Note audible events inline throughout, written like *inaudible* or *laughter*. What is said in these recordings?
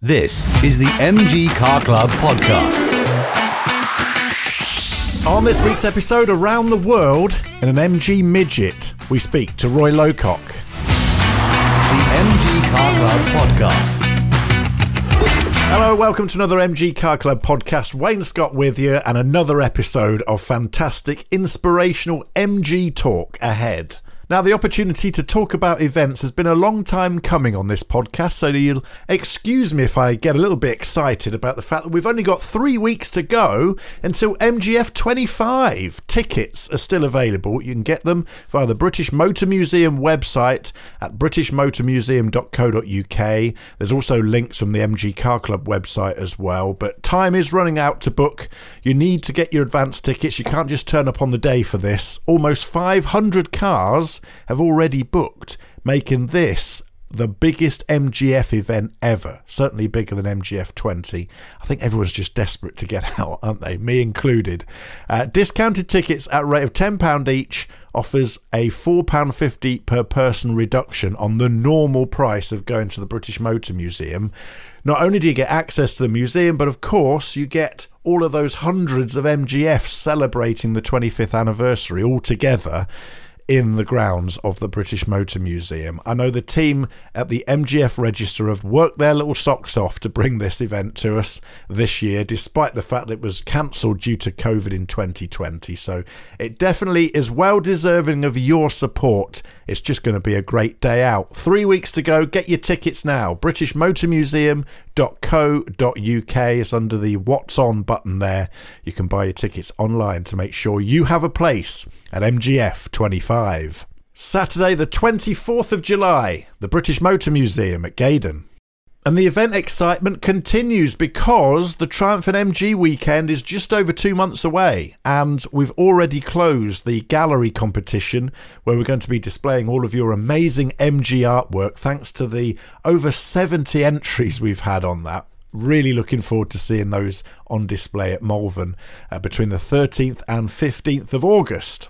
This is the MG Car Club podcast. On this week's episode, Around the World in an MG Midget, we speak to Roy Lowcock. The MG Car Club podcast. Hello, welcome to another MG Car Club podcast. Wayne Scott with you, and another episode of fantastic, inspirational MG talk ahead. Now, the opportunity to talk about events has been a long time coming on this podcast, so you'll excuse me if I get a little bit excited about the fact that we've only got three weeks to go until MGF 25. Tickets are still available. You can get them via the British Motor Museum website at britishmotormuseum.co.uk. There's also links from the MG Car Club website as well, but time is running out to book. You need to get your advance tickets. You can't just turn up on the day for this. Almost 500 cars have already booked, making this the biggest MGF event ever, certainly bigger than MGF 20. I think everyone's just desperate to get *laughs* out, aren't they? Me included. Uh, discounted tickets at a rate of £10 each offers a £4.50 per person reduction on the normal price of going to the British Motor Museum. Not only do you get access to the museum, but of course you get all of those hundreds of MGFs celebrating the 25th anniversary all together in the grounds of the British Motor Museum. I know the team at the MGF Register have worked their little socks off to bring this event to us this year, despite the fact it was cancelled due to COVID in 2020. So it definitely is well deserving of your support. It's just going to be a great day out. Three weeks to go. Get your tickets now. British Motor Museum uk is under the What's On button there. You can buy your tickets online to make sure you have a place at MGF 25. Saturday, the 24th of July, the British Motor Museum at Gaydon. And the event excitement continues because the Triumph and MG weekend is just over two months away, and we've already closed the gallery competition where we're going to be displaying all of your amazing MG artwork thanks to the over 70 entries we've had on that. Really looking forward to seeing those on display at Malvern uh, between the 13th and 15th of August.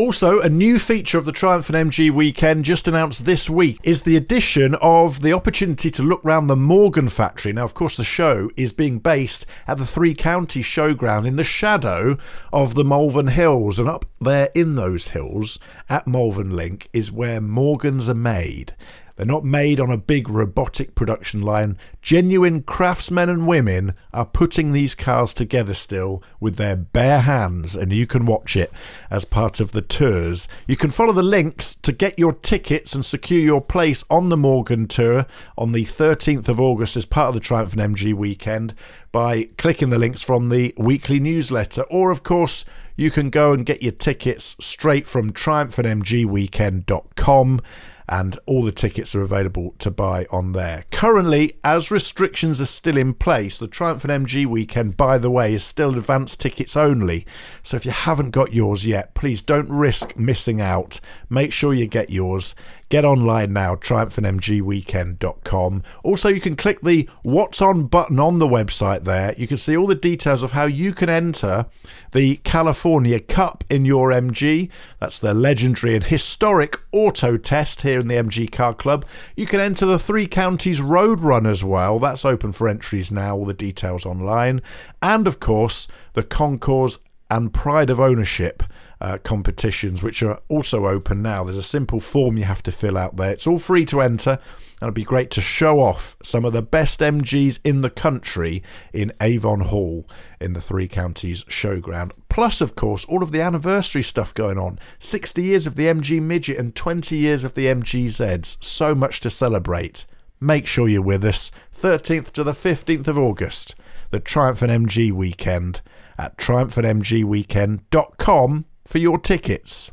Also, a new feature of the Triumph and MG weekend just announced this week is the addition of the opportunity to look round the Morgan factory. Now, of course, the show is being based at the Three Counties Showground in the shadow of the Malvern Hills. And up there in those hills at Malvern Link is where Morgans are made. They're not made on a big robotic production line. Genuine craftsmen and women are putting these cars together still with their bare hands, and you can watch it as part of the tours. You can follow the links to get your tickets and secure your place on the Morgan tour on the 13th of August as part of the Triumph and MG weekend by clicking the links from the weekly newsletter, or of course, you can go and get your tickets straight from triumphandmgweekend.com and all the tickets are available to buy on there. Currently, as restrictions are still in place, the Triumph and MG weekend, by the way, is still advance tickets only. So if you haven't got yours yet, please don't risk missing out. Make sure you get yours. Get online now, triumphandmgweekend.com. Also, you can click the What's On button on the website there. You can see all the details of how you can enter the California Cup in your MG. That's the legendary and historic auto test here in the MG Car Club. You can enter the Three Counties Road Run as well. That's open for entries now, all the details online. And of course, the Concours and Pride of Ownership uh, competitions, which are also open now. There's a simple form you have to fill out there. It's all free to enter, and it'd be great to show off some of the best MGs in the country in Avon Hall in the Three Counties Showground. Plus, of course, all of the anniversary stuff going on 60 years of the MG Midget and 20 years of the MGZs. So much to celebrate. Make sure you're with us 13th to the 15th of August, the Triumph and MG weekend at triumphandmgweekend.com for your tickets.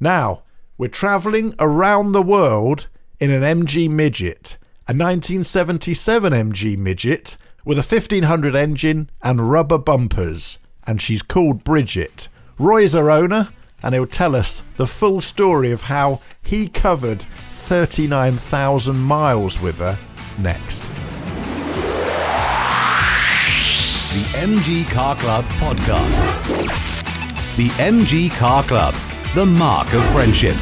Now, we're travelling around the world in an MG Midget, a 1977 MG Midget with a 1500 engine and rubber bumpers, and she's called Bridget. Roy's her owner, and he'll tell us the full story of how he covered 39,000 miles with her next. The MG Car Club podcast the MG Car Club, the mark of friendship.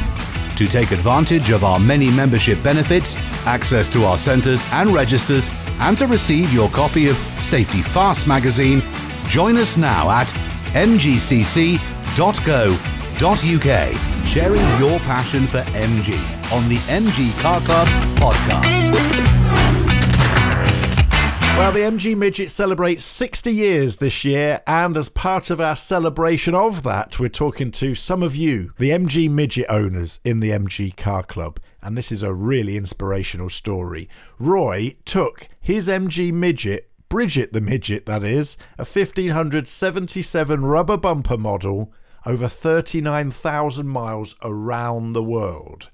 To take advantage of our many membership benefits, access to our centres and registers, And to receive your copy of Safety Fast magazine, join us now at mgcc.co.uk, sharing your passion for MG on the MG Car Club podcast. Well, the MG Midget celebrates 60 years this year, and as part of our celebration of that, we're talking to some of you, the MG Midget owners in the MG Car Club. And this is a really inspirational story. Roy took his MG Midget, Bridget the Midget, that is, a 1577 rubber bumper model, over 39,000 miles around the world.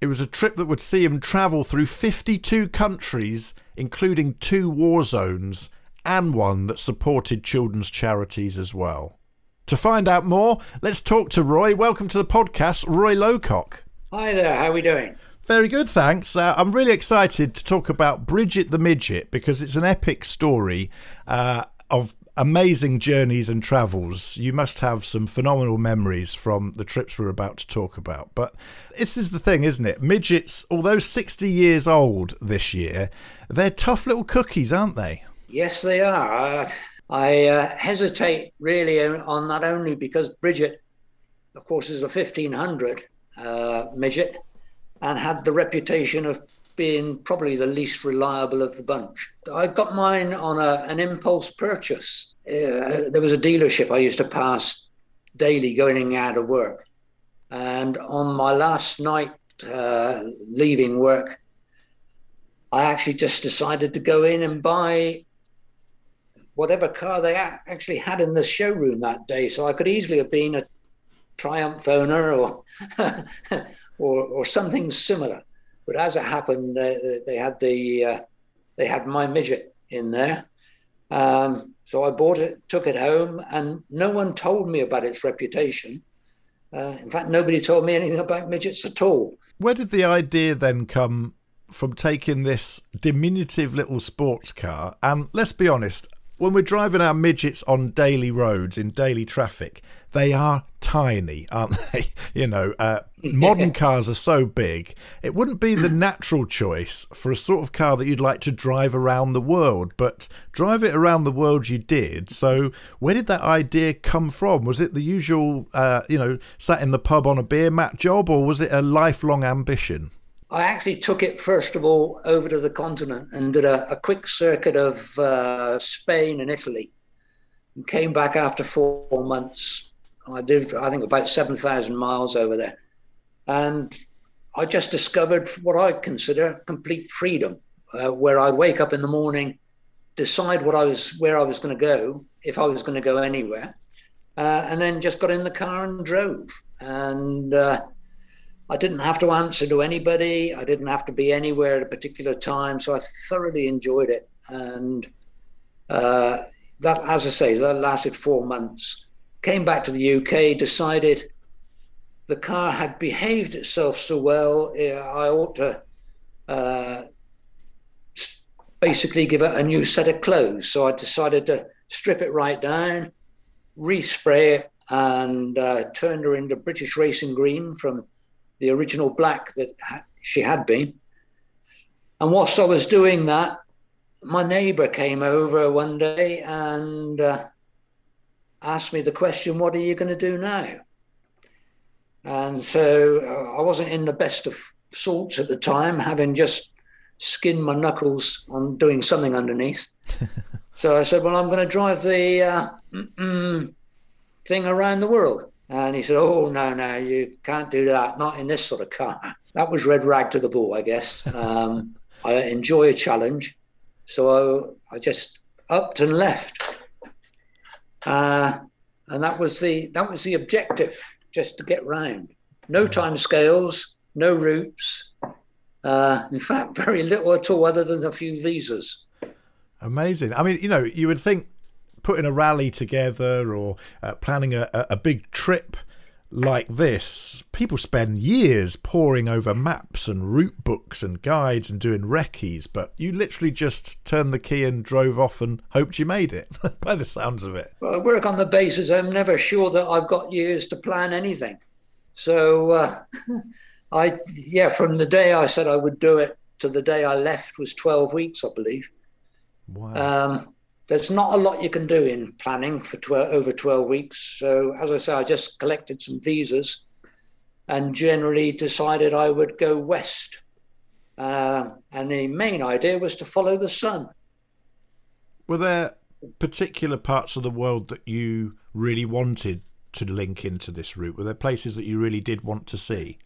It was a trip that would see him travel through 52 countries, including two war zones, and one that supported children's charities as well. To find out more, let's talk to Roy. Welcome to the podcast, Roy Lowcock. Hi there, how are we doing? Very good, thanks. Uh, I'm really excited to talk about Bridget the Midget because it's an epic story uh, of amazing journeys and travels. You must have some phenomenal memories from the trips we're about to talk about. But this is the thing, isn't it? Midgets, although 60 years old this year, they're tough little cookies, aren't they? Yes, they are. I uh, hesitate really on that only because Bridget, of course, is a 1500 uh, midget and had the reputation of being probably the least reliable of the bunch. I got mine on a, an impulse purchase. Uh, there was a dealership I used to pass daily going and out of work. And on my last night uh, leaving work, I actually just decided to go in and buy whatever car they actually had in the showroom that day. So I could easily have been a Triumph owner or, *laughs* or, or something similar. But as it happened, they, they had the uh, they had my midget in there. Um, so I bought it, took it home, and no one told me about its reputation. Uh, in fact, nobody told me anything about midgets at all. Where did the idea then come from taking this diminutive little sports car? And let's be honest, when we're driving our midgets on daily roads in daily traffic, they are tiny, aren't *laughs* they? you know, uh, modern cars are so big. It wouldn't be the natural choice for a sort of car that you'd like to drive around the world, but drive it around the world you did. So, where did that idea come from? Was it the usual, uh, you know, sat in the pub on a beer mat job, or was it a lifelong ambition? I actually took it first of all over to the continent and did a, a quick circuit of uh, Spain and Italy, and came back after four months I did, I think, about 7,000 miles over there. And I just discovered what I consider complete freedom, uh, where I'd wake up in the morning, decide what I was, where I was going to go, if I was going to go anywhere, uh, and then just got in the car and drove. And uh, I didn't have to answer to anybody. I didn't have to be anywhere at a particular time. So I thoroughly enjoyed it. And uh, that, as I say, that lasted four months came back to the UK, decided the car had behaved itself so well, I ought to uh, basically give it a new set of clothes. So I decided to strip it right down, respray it, and uh, turned her into British Racing Green from the original black that ha- she had been. And whilst I was doing that, my neighbour came over one day and uh, asked me the question, What are you going to do now? And so uh, I wasn't in the best of sorts at the time, having just skinned my knuckles on doing something underneath. *laughs* so I said, Well, I'm going to drive the uh, thing around the world. And he said, Oh, no, no, you can't do that. Not in this sort of car. That was red rag to the bull, I guess. Um, *laughs* I enjoy a challenge. So I, I just upped and left. Uh, and that was the that was the objective, just to get round. No time scales, no routes. Uh, in fact, very little at all, other than a few visas. Amazing. I mean, you know, you would think putting a rally together or uh, planning a, a big trip like this, people spend years poring over maps and route books and guides and doing recce's, but you literally just turned the key and drove off and hoped you made it, *laughs* by the sounds of it. Well, I work on the basis I'm never sure that I've got years to plan anything. So, uh, *laughs* I, yeah, from the day I said I would do it to the day I left was 12 weeks, I believe. Wow. Um, there's not a lot you can do in planning for 12, over 12 weeks. So, as I say, I just collected some visas and generally decided I would go west. Uh, and the main idea was to follow the sun. Were there particular parts of the world that you really wanted to link into this route? Were there places that you really did want to see?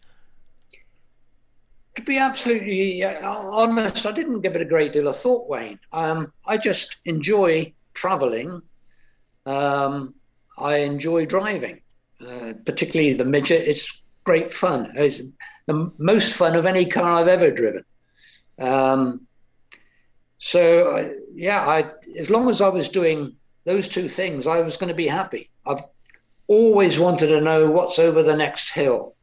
To be absolutely uh, honest, I didn't give it a great deal of thought, Wayne. Um, I just enjoy traveling. Um, I enjoy driving, uh, particularly the midget. It's great fun. It's the most fun of any car I've ever driven. Um, so, uh, yeah, I, as long as I was doing those two things, I was going to be happy. I've always wanted to know what's over the next hill.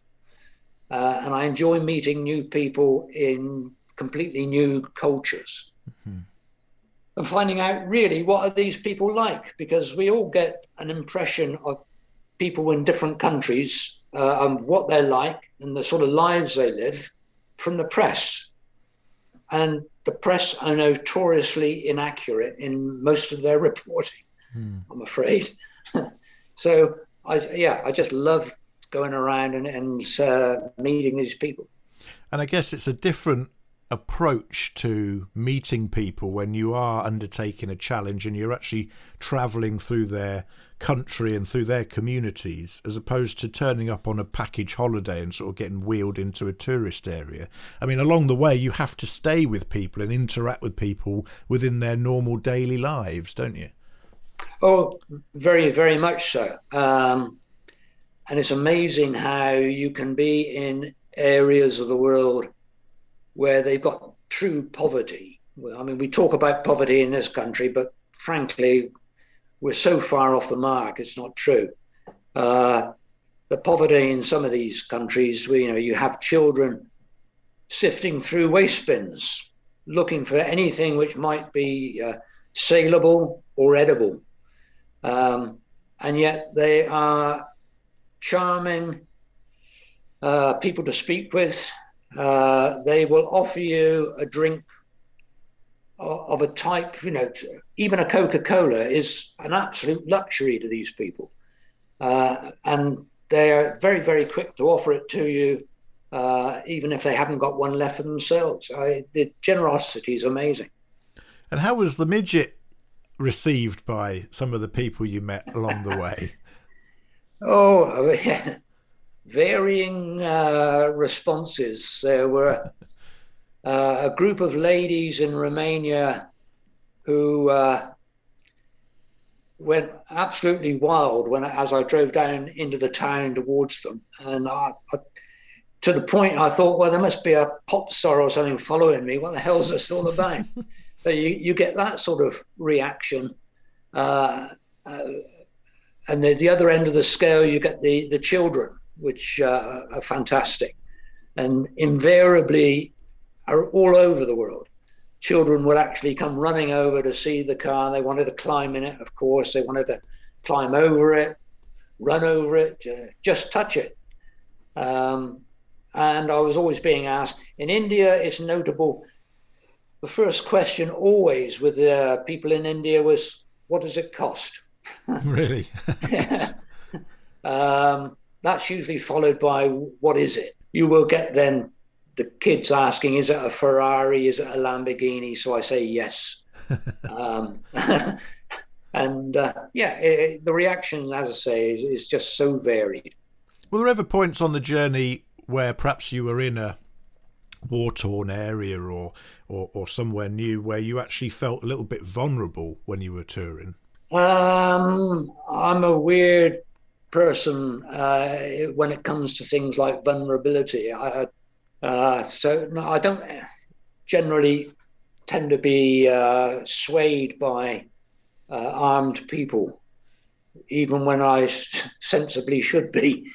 Uh, and I enjoy meeting new people in completely new cultures mm-hmm. and finding out really what are these people like because we all get an impression of people in different countries uh, and what they're like and the sort of lives they live from the press and the press are notoriously inaccurate in most of their *laughs* reporting mm. i'm afraid *laughs* so i yeah i just love going around and, and uh, meeting these people. And I guess it's a different approach to meeting people when you are undertaking a challenge and you're actually traveling through their country and through their communities as opposed to turning up on a package holiday and sort of getting wheeled into a tourist area. I mean, along the way, you have to stay with people and interact with people within their normal daily lives, don't you? Oh, very, very much so. Um, and it's amazing how you can be in areas of the world where they've got true poverty. I mean, we talk about poverty in this country, but frankly, we're so far off the mark, it's not true. Uh, the poverty in some of these countries, where, you know, you have children sifting through waste bins, looking for anything which might be uh, saleable or edible. Um, and yet they are charming uh, people to speak with. Uh, they will offer you a drink of a type, you know, even a Coca Cola is an absolute luxury to these people. Uh, and they are very, very quick to offer it to you, uh, even if they haven't got one left for themselves. I, the generosity is amazing. And how was the midget received by some of the people you met along the *laughs* way? Oh, *laughs* varying uh, responses. There were uh, a group of ladies in Romania who uh, went absolutely wild when, as I drove down into the town towards them, and I, I, to the point I thought, well, there must be a pop star or something following me. What the hell's this all about? *laughs* so you, you get that sort of reaction. Uh, uh, and the, the other end of the scale, you get the, the children, which uh, are fantastic and invariably are all over the world. Children would actually come running over to see the car. They wanted to climb in it, of course. They wanted to climb over it, run over it, just touch it. Um, and I was always being asked in India, it's notable. The first question always with the people in India was, What does it cost? *laughs* *laughs* really? um, that's usually followed by what is it? You will get then the kids asking, is it a Ferrari? Is it a Lamborghini? So I say yes. *laughs* um, and uh, yeah, it, the reaction, as I say, is, is just so varied. Were there ever points on the journey where perhaps you were in a war torn area or, or, or somewhere new where you actually felt a little bit vulnerable when you were touring? Um, I'm a weird person uh, when it comes to things like vulnerability. I, uh, so no, I don't generally tend to be uh, swayed by uh, armed people, even when I sensibly should be.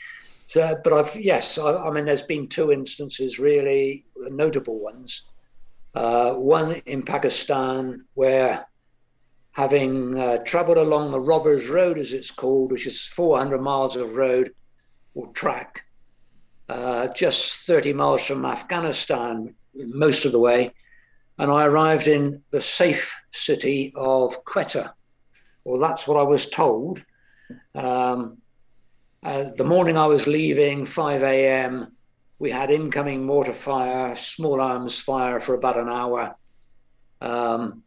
So, but I've yes, I, I, mean, there's been two instances really notable ones. Uh, one in Pakistan where having uh, traveled along the Robbers Road, as it's called, which is 400 miles of road or track, uh, just 30 miles from Afghanistan, most of the way. and I arrived in the safe city of Quetta. Well, that's what I was told. Um, uh, the morning I was leaving, 5 a.m., we had incoming mortar fire, small arms fire for about an hour. Um,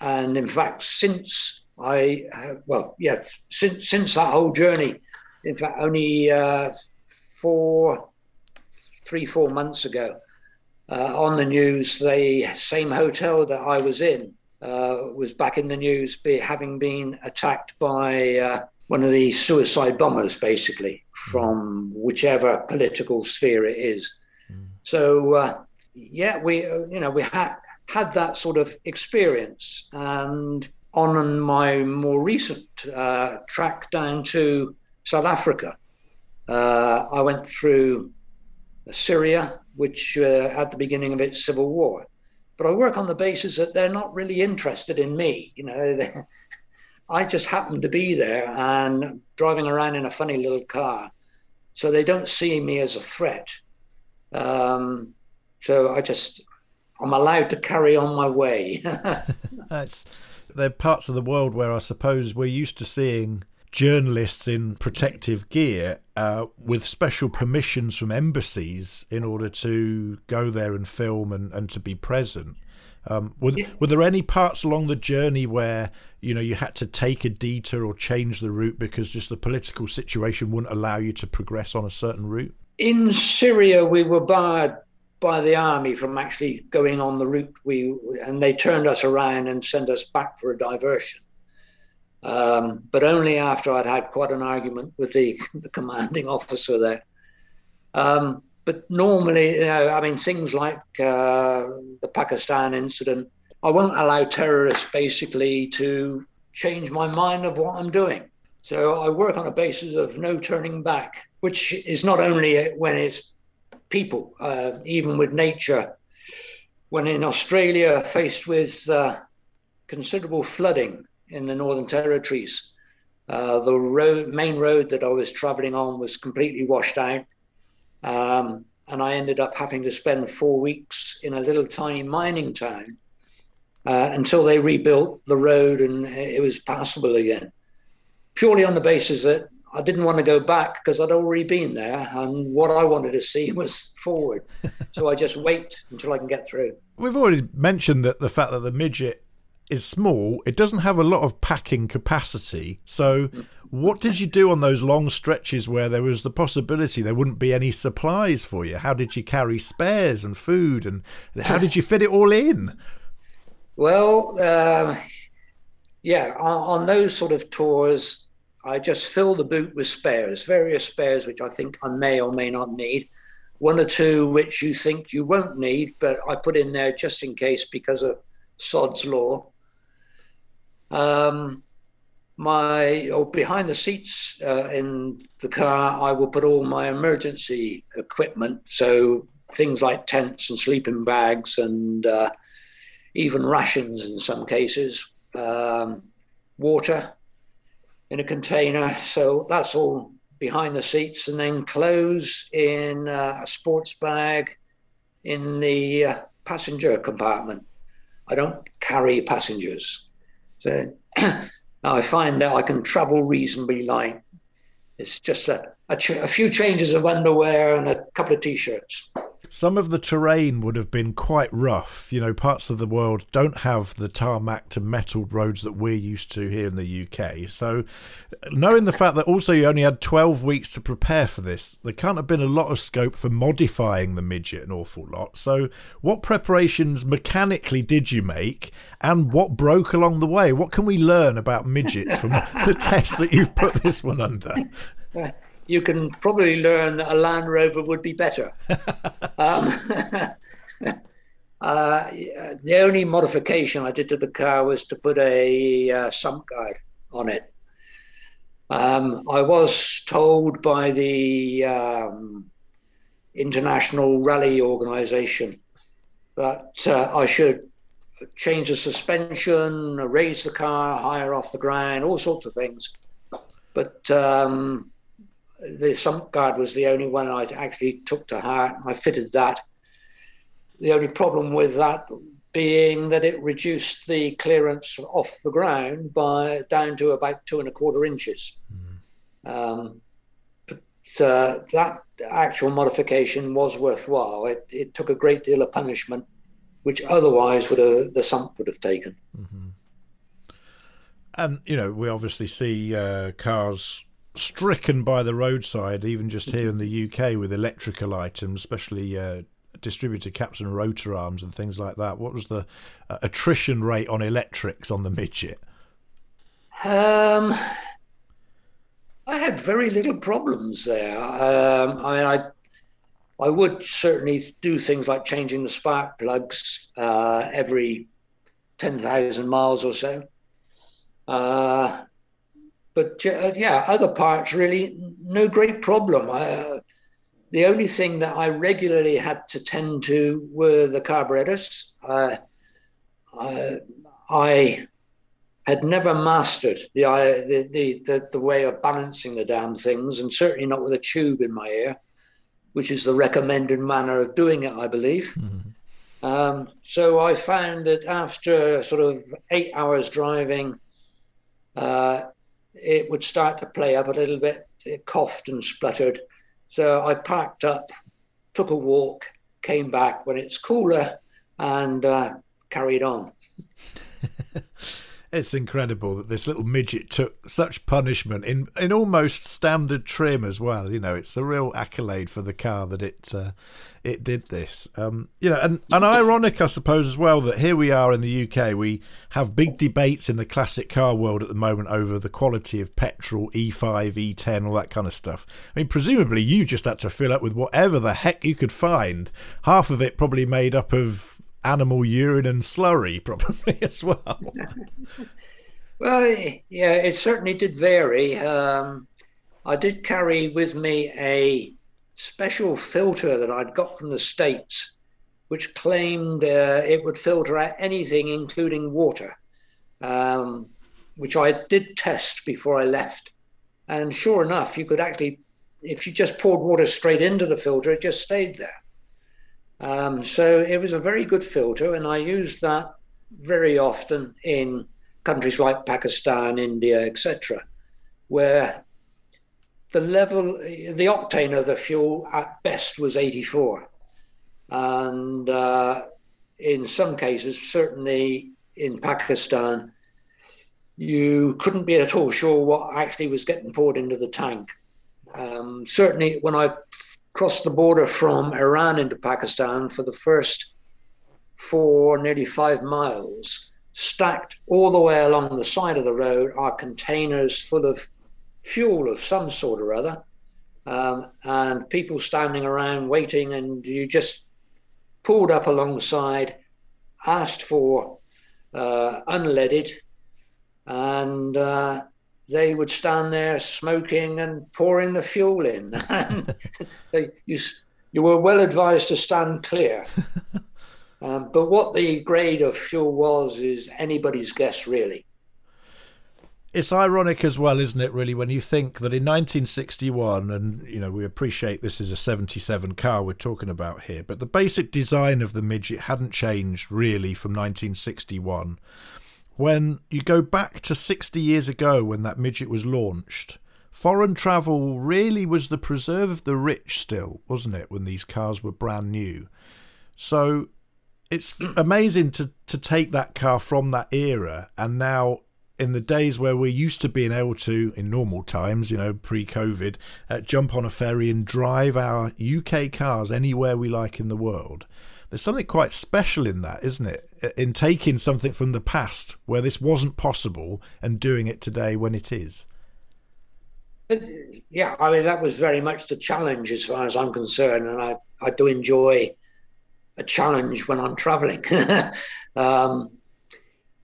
and in fact, since I, uh, well, yeah, since, since that whole journey, in fact, only uh, four, three, four months ago, uh, on the news, the same hotel that I was in uh, was back in the news, be, having been attacked by uh, one of these suicide bombers, basically from whichever political sphere it is. Mm. So uh, yeah, we uh, you know we had had that sort of experience, and on my more recent uh, track down to South Africa, I went through Syria, which uh, at the beginning of its civil war. But I work on the basis that they're not really interested in me. You know, *laughs* I just happen to be there and driving around in a funny little car, so they don't see me as a threat. Um, so I just I'm allowed to carry on my way. *laughs* That's there are parts of the world where I suppose we're used to seeing journalists in protective gear uh, with special permissions from embassies in order to go there and film and, and to be present. Um, were, yeah. were there any parts along the journey where you know you had to take a detour or change the route because just the political situation wouldn't allow you to progress on a certain route? In Syria, we were barred by the army from actually going on the route we, and they turned us around and sent us back for a diversion um, but only after I'd had quite an argument with the, *laughs* the commanding officer there. Um, but normally, you know, I mean, things like uh, the Pakistan incident, I won't allow terrorists basically to change my mind of what I'm doing. So I work on a basis of no turning back, which is not only when it's people, uh, even with nature. When in Australia, faced with uh, considerable flooding, in the Northern Territories. Uh, the road, main road that I was traveling on was completely washed out. Um, and I ended up having to spend four weeks in a little tiny mining town uh, until they rebuilt the road and it was passable again. Purely on the basis that I didn't want to go back because I'd already been there, and what I wanted to see *laughs* was forward. so I just wait until I can get through. We've already mentioned that the fact that the midget is small. It doesn't have a lot of packing capacity. So, what did you do on those long stretches where there was the possibility there wouldn't be any supplies for you? How did you carry spares and food, and how did you fit it all in? Well, uh, yeah, on, on, those sort of tours, I just fill the boot with spares, various spares which I think I may or may not need. One or two which you think you won't need, but I put in there just in case because of Sod's law. Um, my or behind the seats uh, in the car, I will put all my emergency equipment. So things like tents and sleeping bags and uh, even rations in some cases, um, water in a container. So that's all behind the seats, and then clothes in uh, a sports bag in the uh, passenger compartment. I don't carry passengers. So *clears throat* I find that I can travel reasonably light. It's just a, a, ch- a few changes of underwear and a couple of t-shirts. Some of the terrain would have been quite rough. You know, parts of the world don't have the tarmac to metalled roads that we're used to here in the UK. So, knowing the fact that also you only had 12 weeks to prepare for this, there can't have been a lot of scope for modifying the midget an awful lot. So, what preparations mechanically did you make and what broke along the way? What can we learn about midgets from *laughs* the test that you've put this one under? *laughs* you can probably learn that a Land Rover would be better. *laughs* um, *laughs* uh, the only modification I did to the car was to put a uh, sump guard on it. Um, I was told by the um, International Rally Organization that uh, I should change the suspension, raise the car higher off the ground, all sorts of things. But um, the sump guard was the only one I actually took to heart. I fitted that. The only problem with that being that it reduced the clearance off the ground by down to about two and a quarter inches. Mm. Um, but uh, that actual modification was worthwhile. It, it, took a great deal of punishment, which otherwise would have, the sump would have taken. Mm-hmm. And you know, we obviously see uh, cars stricken by the roadside, even just here in the UK with electrical items, especially uh, distributor caps and rotor arms and things like that. What was the uh, attrition rate on electrics on the midget? Um, I had very little problems there. Um, I mean, I I would certainly do things like changing the spark plugs uh, every ten thousand miles or so. Uh, but uh, yeah, other parts really no great problem. Uh, the only thing that I regularly had to tend to were the carburetors. Uh, I, I had never mastered the, the, the, the, the way of balancing the damn things, and certainly not with a tube in my ear, which is the recommended manner of doing it, I believe. Mm-hmm. Um, so I found that after sort of eight hours driving, uh, it would start to play up a little bit. It coughed and spluttered. So I parked up, took a walk, came back when it's cooler, and uh, carried on. *laughs* it's incredible that this little midget took such punishment in in almost standard trim as well. You know, it's a real accolade for the car that it uh, it did this. Um, you know, and, and ironic, I suppose, as well, that here we are in the UK, we have big debates in the classic car world at the moment over the quality of petrol, E5, E10, all that kind of stuff. I mean, presumably you just had to fill up with whatever the heck you could find. Half of it probably made up of animal urine and slurry, *laughs* probably as well. *laughs* well, yeah, it certainly did vary. Um, I did carry with me a special filter that I'd got from the States, which claimed uh, it would filter out anything, including water, um, which I did test before I left. And sure enough, you could actually, if you just poured water straight into the filter, it just stayed there. Um, so it was a very good filter, and I used that very often in countries like Pakistan, India, etc., where the level, the octane of the fuel at best was 84. And uh, in some cases, certainly in Pakistan, you couldn't be at all sure what actually was getting poured into the tank. Um, certainly, when I crossed the border from Iran into Pakistan for the first four, nearly five miles, stacked all the way along the side of the road are containers full of fuel of some sort or other, um, and people standing around waiting, and you just pulled up alongside, asked for uh, unleaded, and uh, they would stand there smoking and pouring the fuel in. *laughs* *laughs* they, you, you were well advised to stand clear. *laughs* Um, but what the grade of fuel was is anybody's guess, really it's ironic as well, isn't it? Really, when you think that in 1961, and you know, we appreciate this is a 77 car we're talking about here, but the basic design of the midget hadn't changed really from 1961. When you go back to 60 years ago when that midget was launched, foreign travel really was the preserve of the rich still, wasn't it, when these cars were brand new? So it's mm. amazing to, to take that car from that era and now in the days where we're used to being able to, in normal times, you know, pre COVID, uh, jump on a ferry and drive our UK cars anywhere we like in the world. There's something quite special in that, isn't it? In taking something from the past where this wasn't possible and doing it today when it is. Yeah, I mean, that was very much the challenge as far as I'm concerned. And I, I do enjoy a challenge when I'm traveling. *laughs* um,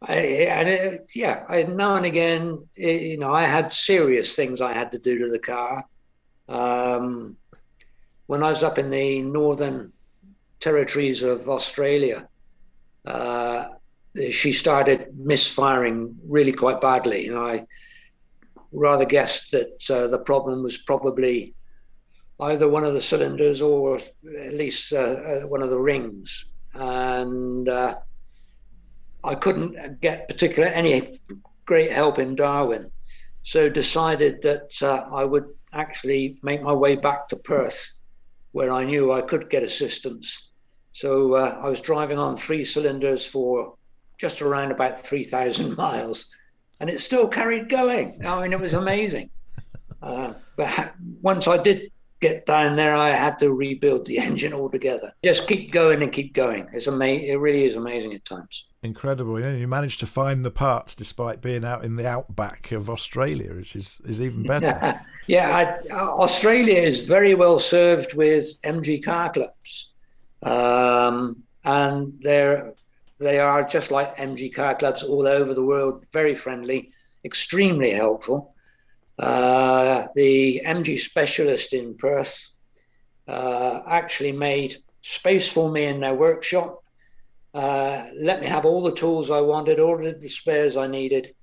I, and it, yeah, I, now and again, it, you know, I had serious things I had to do to the car. Um, when I was up in the northern territories of Australia, uh, she started misfiring really quite badly, and I rather guessed that uh, the problem was probably either one of the cylinders or at least uh, uh one of the rings, and uh, I couldn't get particular any great help in Darwin, so decided that uh, I would actually make my way back to Perth, where I knew I could get assistance. So uh, I was driving on three cylinders for just around about 3,000 *laughs* miles, and it still carried going. I mean, it was amazing. Uh, but once I did get down there, I had to rebuild the *laughs* engine altogether. Just keep going and keep going. It's amazing. It really is amazing at times. Incredible. Yeah, you managed to find the parts despite being out in the outback of Australia, which is, is even *laughs* better. yeah, I, Australia is very well served with MG car clubs. Um, and they're they are just like MG car clubs all over the world, very friendly, extremely helpful. Uh, the MG specialist in Perth uh, actually made space for me in their workshop, uh, let me have all the tools I wanted, ordered the spares I needed,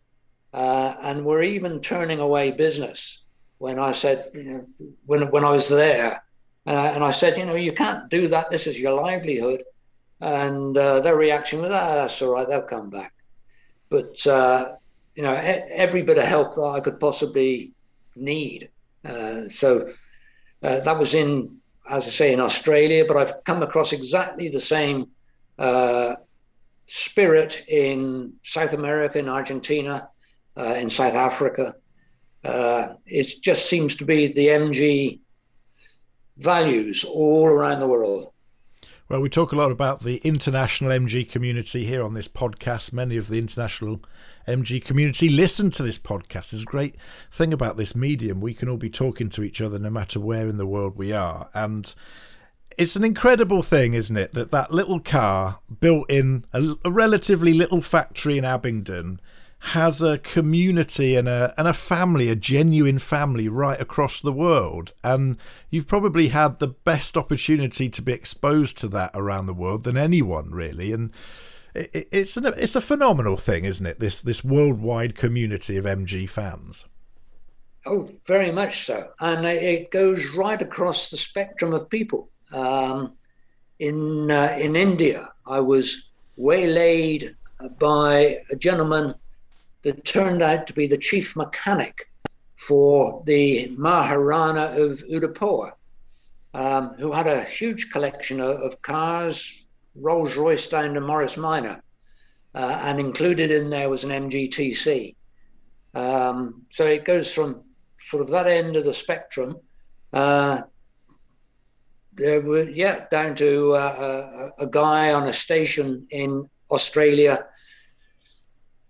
uh, and were even turning away business when I said, you know, when, when I was there. Uh, and I said, you know, you can't do that. This is your livelihood. And uh, their reaction was, ah, that's all right, they'll come back. But you know, every bit of help that I could possibly need. Uh, so uh, that was in, as I say, in Australia, but I've come across exactly the same uh, spirit in South America, in Argentina, uh, in South Africa. Uh, it just seems to be the MG values all around the world. Well, we talk a lot about the international MG community here on this podcast. Many of the international MG community listen to this podcast. It's a great thing about this medium. We can all be talking to each other no matter where in the world we are. And it's an incredible thing, isn't it, that that little car built in a, a relatively little factory in Abingdon has a community and a and a family, a genuine family right across the world. And you've probably had the best opportunity to be exposed to that around the world than anyone really. And it, it's an, it's a phenomenal thing, isn't it? This this worldwide community of MG fans. Oh, very much so, and it goes right across the spectrum of people. Um, in uh, in India, I was waylaid by a gentleman that turned out to be the chief mechanic for the Maharana of Udaipur, um, who had a huge collection of, of cars, Rolls Royce down to Morris Minor, uh, and included in there was an MGTC. Um, so it goes from sort of that end of the spectrum. Uh, there were, yeah, down to uh, a, a, guy on a station in Australia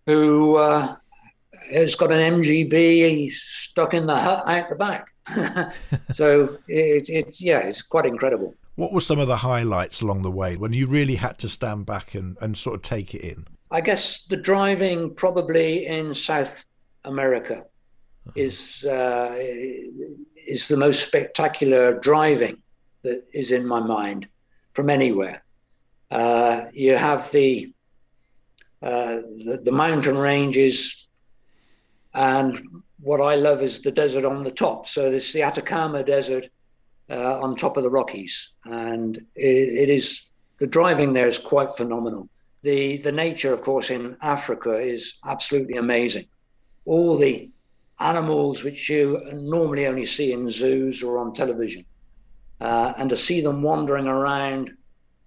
who uh, has got an MGB stuck in the hut out the back. *laughs* so it, it's yeah, it's quite incredible. What were some of the highlights along the way when you really had to stand back and, and sort of take it in? I guess the driving probably in South America uh-huh. is uh, is the most spectacular driving that is in my mind from anywhere. Uh, you have the uh, the, the, mountain ranges, and what I love is the desert on the top. So it's the Atacama Desert uh, on top of the Rockies, and it, it is the driving there is quite phenomenal. The the nature, of course, in Africa is absolutely amazing. All the animals which you normally only see in zoos or on television, uh, and to see them wandering around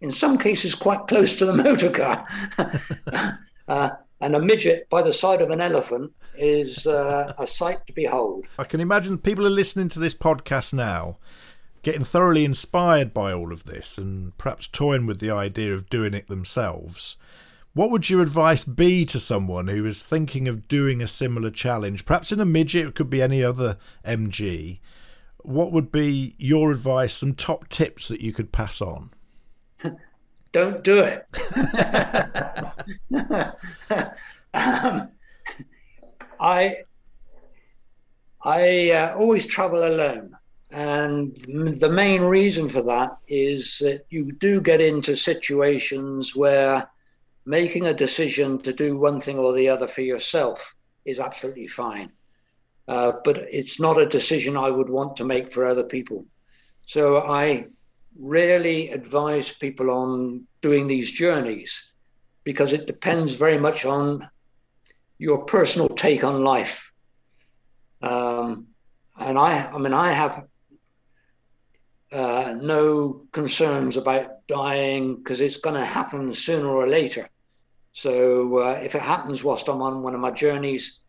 in some cases quite close to the *laughs* motor car. *laughs* uh, and a midget by the side of an elephant is uh, a sight to behold. I can imagine people are listening to this podcast now, getting thoroughly inspired by all of this and perhaps toying with the idea of doing it themselves. What would your advice be to someone who is thinking of doing a similar challenge? Perhaps in a midget, it could be any other MG. What would be your advice, some top tips that you could pass on? *laughs* don't do it. *laughs* um, I I uh, always travel alone, and the main reason for that is that you do get into situations where making a decision to do one thing or the other for yourself is absolutely fine. Uh, but it's not a decision I would want to make for other people. So I rarely advise people on doing these journeys because it depends very much on your personal take on life. Um, and I, I mean, I have uh, no concerns about dying because it's going to happen sooner or later. So uh, if it happens whilst I'm on one of my journeys,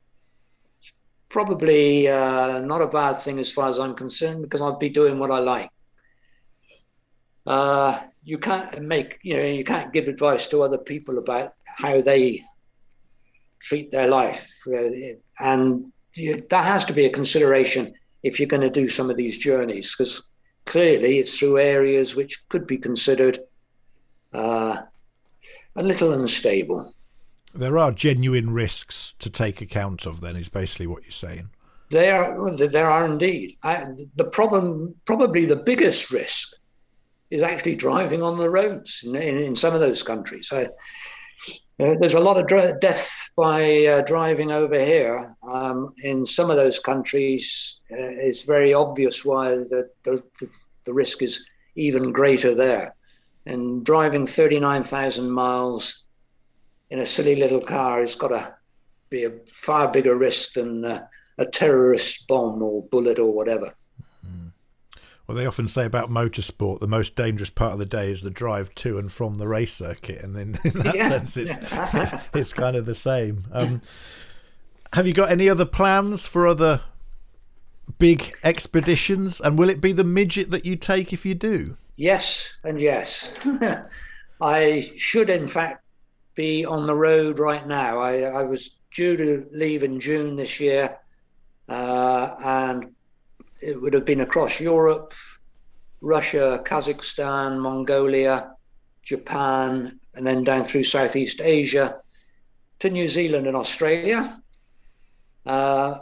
probably uh, not a bad thing as far as I'm concerned because I'll be doing what I like. Uh, you can't make, you know, you can't give advice to other people about how they treat their life, uh, and that has to be a consideration if you're going to do some of these journeys because clearly it's through areas which could be considered uh, a little unstable. There are genuine risks to take account of. Then is basically what you're saying. There, there are indeed. I, the problem, probably the biggest risk, is actually driving on the roads in, in, in some of those countries. I, uh, there's a lot of dr- death by uh, driving over here. Um, in some of those countries, uh, it's very obvious why the, the, the risk is even greater there and driving 39,000 miles in a silly little car has got to be a far bigger risk than uh, a terrorist bomb or bullet or whatever. Mm. Well, they often say about motorsport, the most dangerous part of the day is the drive to and from the race circuit, and in, in that *laughs* yeah. sense, it's *laughs* it's kind of the same. Um, have you got any other plans for other big expeditions? And will it be the midget that you take if you do? Yes, and yes. *laughs* I should, in fact, be on the road right now. I, I was due to leave in June this year, uh, and it would have been across Europe, Russia, Kazakhstan, Mongolia, Japan, and then down through Southeast Asia to New Zealand and Australia. Uh,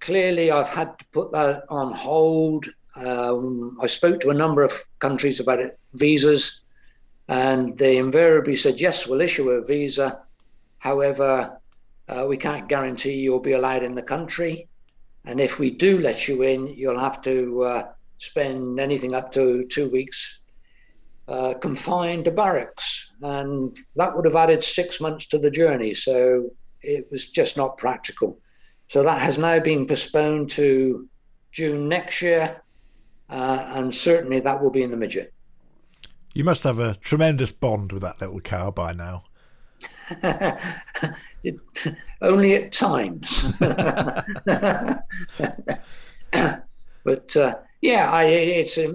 clearly, I've had to put that on hold um, I spoke to a number of countries about it, visas, and they invariably said, yes, we'll issue a visa. However, uh, we can't guarantee you'll be allowed in the country. And if we do let you in, you'll have to uh, spend anything up to two weeks uh, confined to barracks. And that would have added six months to the journey. So it was just not practical. So that has now been postponed to June next year uh, and certainly that will be in the midget. You must have a tremendous bond with that little car by now. it, *laughs* only at times. *laughs* but uh, yeah, I, it's uh,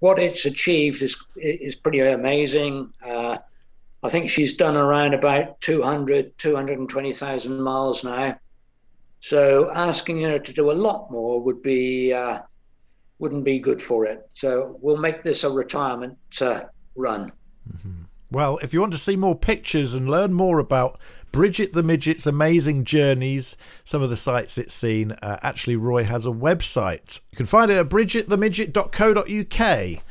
what it's achieved is is pretty amazing. Uh, I think she's done around about 200, 220,000 miles now. So asking her to do a lot more would be uh, wouldn't be good for it. So we'll make this a retirement uh, run. Mm-hmm. Well, if you want to see more pictures and learn more about Bridget the Midget's amazing journeys, some of the sights it's seen, uh, actually, Roy has a website. You can find it at bridgetthemidget.co.uk.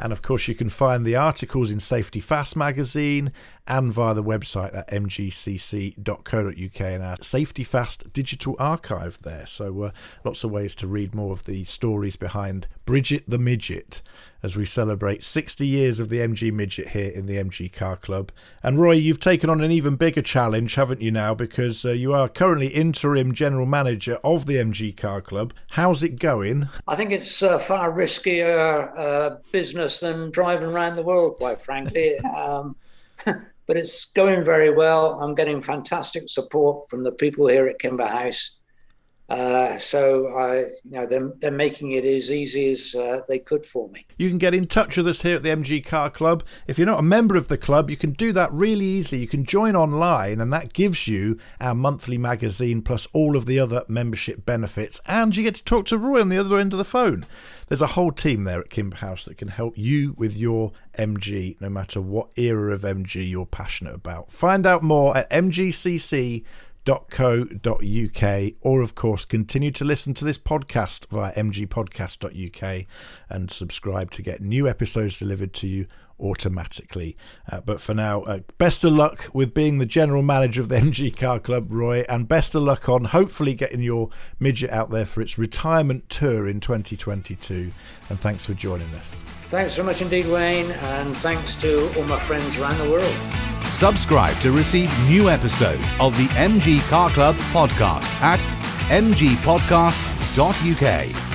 And of course, you can find the articles in Safety Fast magazine and via the website at mgcc.co.uk and our Safety Fast digital archive there. So, uh, lots of ways to read more of the stories behind Bridget the Midget as we celebrate 60 years of the MG Midget here in the MG Car Club. And Roy, you've taken on an even bigger challenge, haven't you now? Because uh, you are currently interim general manager of the MG Car Club. How's it going? I think it's a far riskier uh, business than driving around the world, quite frankly. *laughs* um, *laughs* but it's going very well. I'm getting fantastic support from the people here at Kimber House. Uh, so I, you know, they're, they're making it as easy as uh, they could for me. You can get in touch with us here at the MG Car Club. If you're not a member of the club, you can do that really easily. You can join online, and that gives you our monthly magazine plus all of the other membership benefits, and you get to talk to Roy on the other end of the phone. There's a whole team there at Kimber House that can help you with your MG, no matter what era of MG you're passionate about. Find out more at mgcc.com mgpodcast.co.uk, or of course, continue to listen to this podcast via mgpodcast.uk and subscribe to get new episodes delivered to you automatically. Uh, but for now, uh, best of luck with being the general manager of the *laughs* MG Car Club, Roy, and best of luck on hopefully getting your midget out there for its retirement tour in 2022. And thanks for joining us. Thanks so much indeed, Wayne, and thanks to all my friends around the world. Subscribe to receive new episodes of the MG Car Club podcast at mgpodcast.uk.